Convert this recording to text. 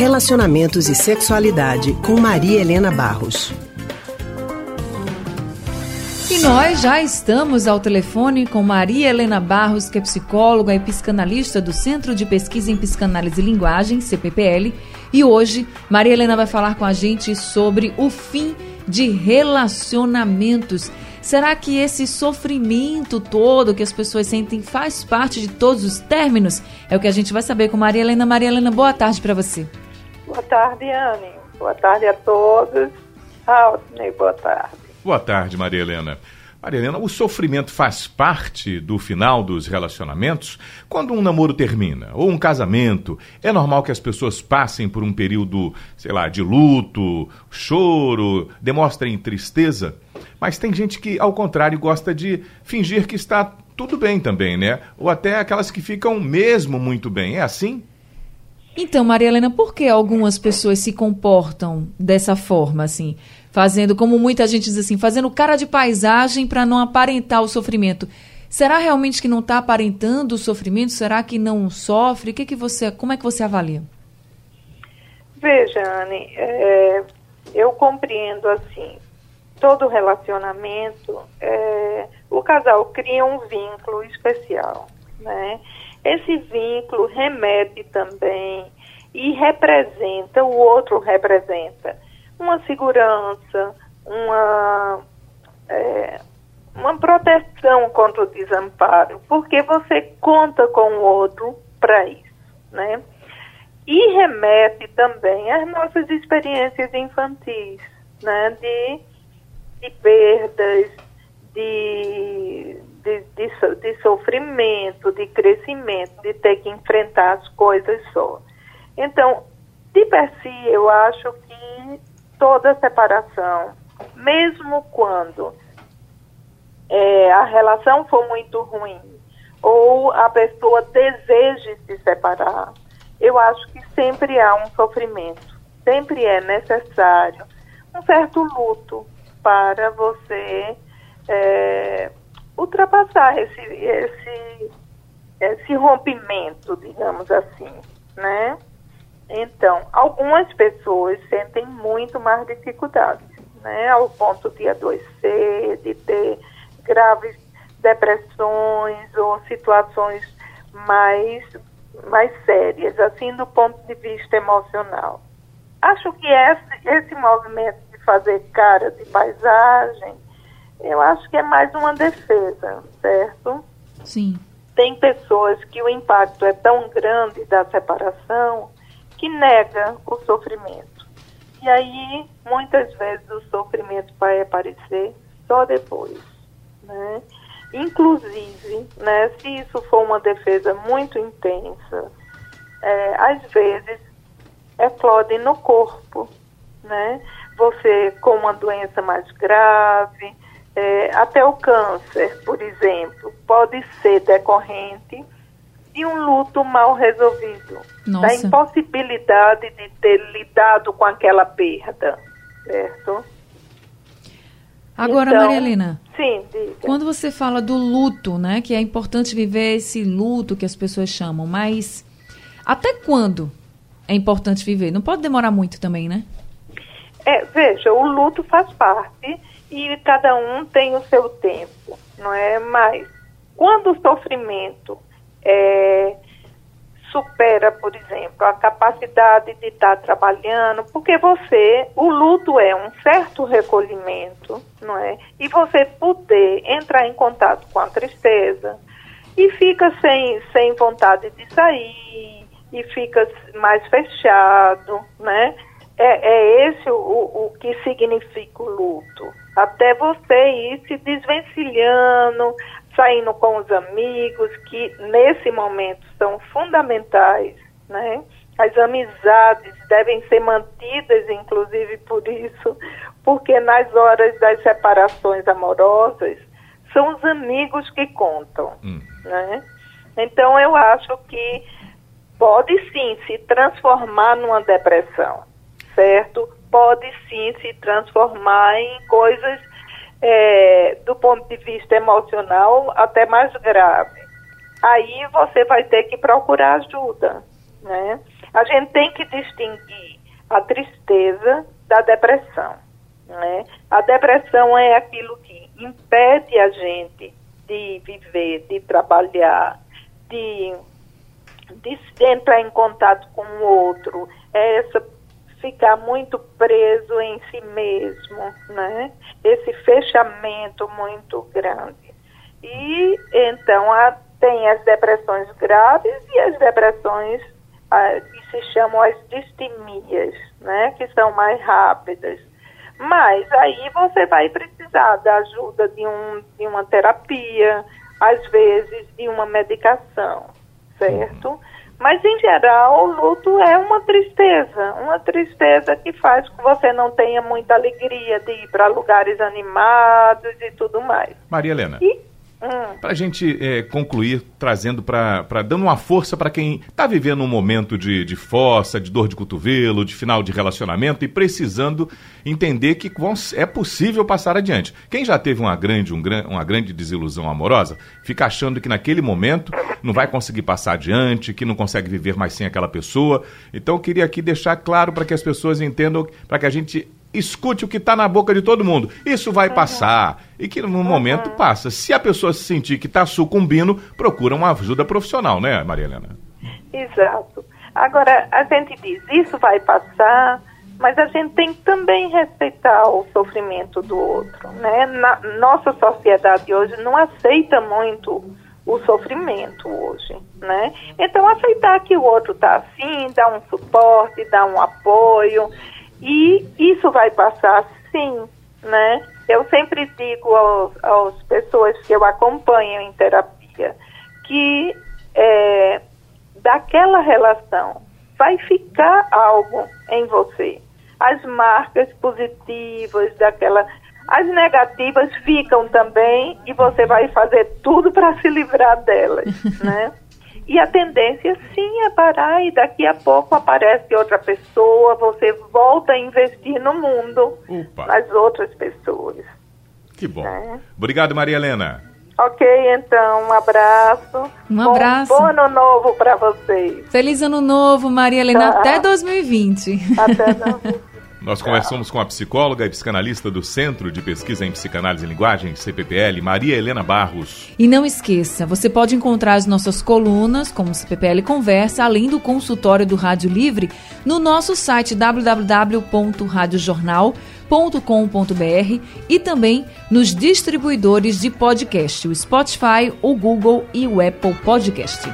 Relacionamentos e Sexualidade, com Maria Helena Barros. E nós já estamos ao telefone com Maria Helena Barros, que é psicóloga e psicanalista do Centro de Pesquisa em Psicanálise e Linguagem, CPPL. E hoje, Maria Helena vai falar com a gente sobre o fim de relacionamentos. Será que esse sofrimento todo que as pessoas sentem faz parte de todos os términos? É o que a gente vai saber com Maria Helena. Maria Helena, boa tarde para você. Tarde, Anne. Boa tarde a todos. Aldney, boa tarde. Boa tarde, Maria Helena. Maria Helena, o sofrimento faz parte do final dos relacionamentos? Quando um namoro termina, ou um casamento, é normal que as pessoas passem por um período, sei lá, de luto, choro, demonstrem tristeza? Mas tem gente que, ao contrário, gosta de fingir que está tudo bem também, né? Ou até aquelas que ficam mesmo muito bem. É assim? Então, Maria Helena, por que algumas pessoas se comportam dessa forma, assim? Fazendo, como muita gente diz assim, fazendo cara de paisagem para não aparentar o sofrimento. Será realmente que não está aparentando o sofrimento? Será que não sofre? Que, que você, como é que você avalia? Veja, Anne, é, eu compreendo assim, todo relacionamento, é, o casal cria um vínculo especial, né? Esse vínculo remete também e representa, o outro representa uma segurança, uma, é, uma proteção contra o desamparo, porque você conta com o outro para isso, né? E remete também às nossas experiências infantis, né? De, de perdas, de de, de, de sofrimento, de crescimento, de ter que enfrentar as coisas só. Então, de per si, eu acho que toda separação, mesmo quando é, a relação for muito ruim ou a pessoa deseje se separar, eu acho que sempre há um sofrimento, sempre é necessário um certo luto para você é, ultrapassar esse, esse, esse rompimento, digamos assim, né? Então, algumas pessoas sentem muito mais dificuldades, né? Ao ponto de adoecer, de ter graves depressões ou situações mais, mais sérias, assim, do ponto de vista emocional. Acho que esse, esse movimento de fazer cara de paisagem eu acho que é mais uma defesa, certo? Sim. Tem pessoas que o impacto é tão grande da separação que nega o sofrimento. E aí, muitas vezes, o sofrimento vai aparecer só depois, né? Inclusive, né, se isso for uma defesa muito intensa, é, às vezes eclode no corpo, né? Você com uma doença mais grave, é, até o câncer, por exemplo, pode ser decorrente de um luto mal resolvido, Nossa. da impossibilidade de ter lidado com aquela perda, certo? Agora, então, Maria Helena, sim, diga. quando você fala do luto, né, que é importante viver esse luto que as pessoas chamam, mas até quando é importante viver? Não pode demorar muito também, né? É, veja, o luto faz parte e cada um tem o seu tempo, não é? Mas quando o sofrimento é, supera, por exemplo, a capacidade de estar trabalhando, porque você, o luto é um certo recolhimento, não é? E você poder entrar em contato com a tristeza e fica sem, sem vontade de sair e fica mais fechado, né? É, é esse o, o que significa o luto. Até você ir se desvencilhando, saindo com os amigos, que nesse momento são fundamentais, né? As amizades devem ser mantidas, inclusive por isso, porque nas horas das separações amorosas, são os amigos que contam, hum. né? Então eu acho que pode sim se transformar numa depressão certo, pode sim se transformar em coisas é, do ponto de vista emocional até mais grave. Aí você vai ter que procurar ajuda, né? A gente tem que distinguir a tristeza da depressão, né? A depressão é aquilo que impede a gente de viver, de trabalhar, de, de entrar em contato com o outro, é essa ficar muito preso em si mesmo, né? Esse fechamento muito grande. E então a, tem as depressões graves e as depressões a, que se chamam as distemias, né? Que são mais rápidas. Mas aí você vai precisar da ajuda de, um, de uma terapia, às vezes de uma medicação, certo? Uhum. Mas, em geral, o luto é uma tristeza, uma tristeza que faz com que você não tenha muita alegria de ir para lugares animados e tudo mais. Maria Helena. E Hum. Para a gente é, concluir, trazendo para. dando uma força para quem está vivendo um momento de, de força, de dor de cotovelo, de final de relacionamento e precisando entender que é possível passar adiante. Quem já teve uma grande, um, uma grande desilusão amorosa, fica achando que naquele momento não vai conseguir passar adiante, que não consegue viver mais sem aquela pessoa. Então eu queria aqui deixar claro para que as pessoas entendam, para que a gente escute o que está na boca de todo mundo. Isso vai passar. E que no momento passa. Se a pessoa se sentir que está sucumbindo, procura uma ajuda profissional, né, Maria Helena? Exato. Agora, a gente diz, isso vai passar, mas a gente tem que também respeitar o sofrimento do outro, né? Na, nossa sociedade hoje não aceita muito o sofrimento hoje, né? Então, aceitar que o outro está assim, dar um suporte, dar um apoio, e isso vai passar sim, né? Eu sempre digo aos, aos pessoas que eu acompanho em terapia que é, daquela relação vai ficar algo em você. As marcas positivas daquela. As negativas ficam também e você vai fazer tudo para se livrar delas, né? E a tendência sim é parar e daqui a pouco aparece outra pessoa, você volta a investir no mundo, Opa. nas outras pessoas. Que bom. É. Obrigado, Maria Helena. Ok, então, um abraço. Um abraço. Bom, bom ano novo para vocês. Feliz ano novo, Maria Helena, tá. até 2020. Até 2020. Nós conversamos com a psicóloga e psicanalista do Centro de Pesquisa em Psicanálise e Linguagem, CPPL, Maria Helena Barros. E não esqueça, você pode encontrar as nossas colunas, como CPPL Conversa, além do consultório do Rádio Livre, no nosso site www.radiojornal.com.br e também nos distribuidores de podcast, o Spotify, o Google e o Apple Podcast.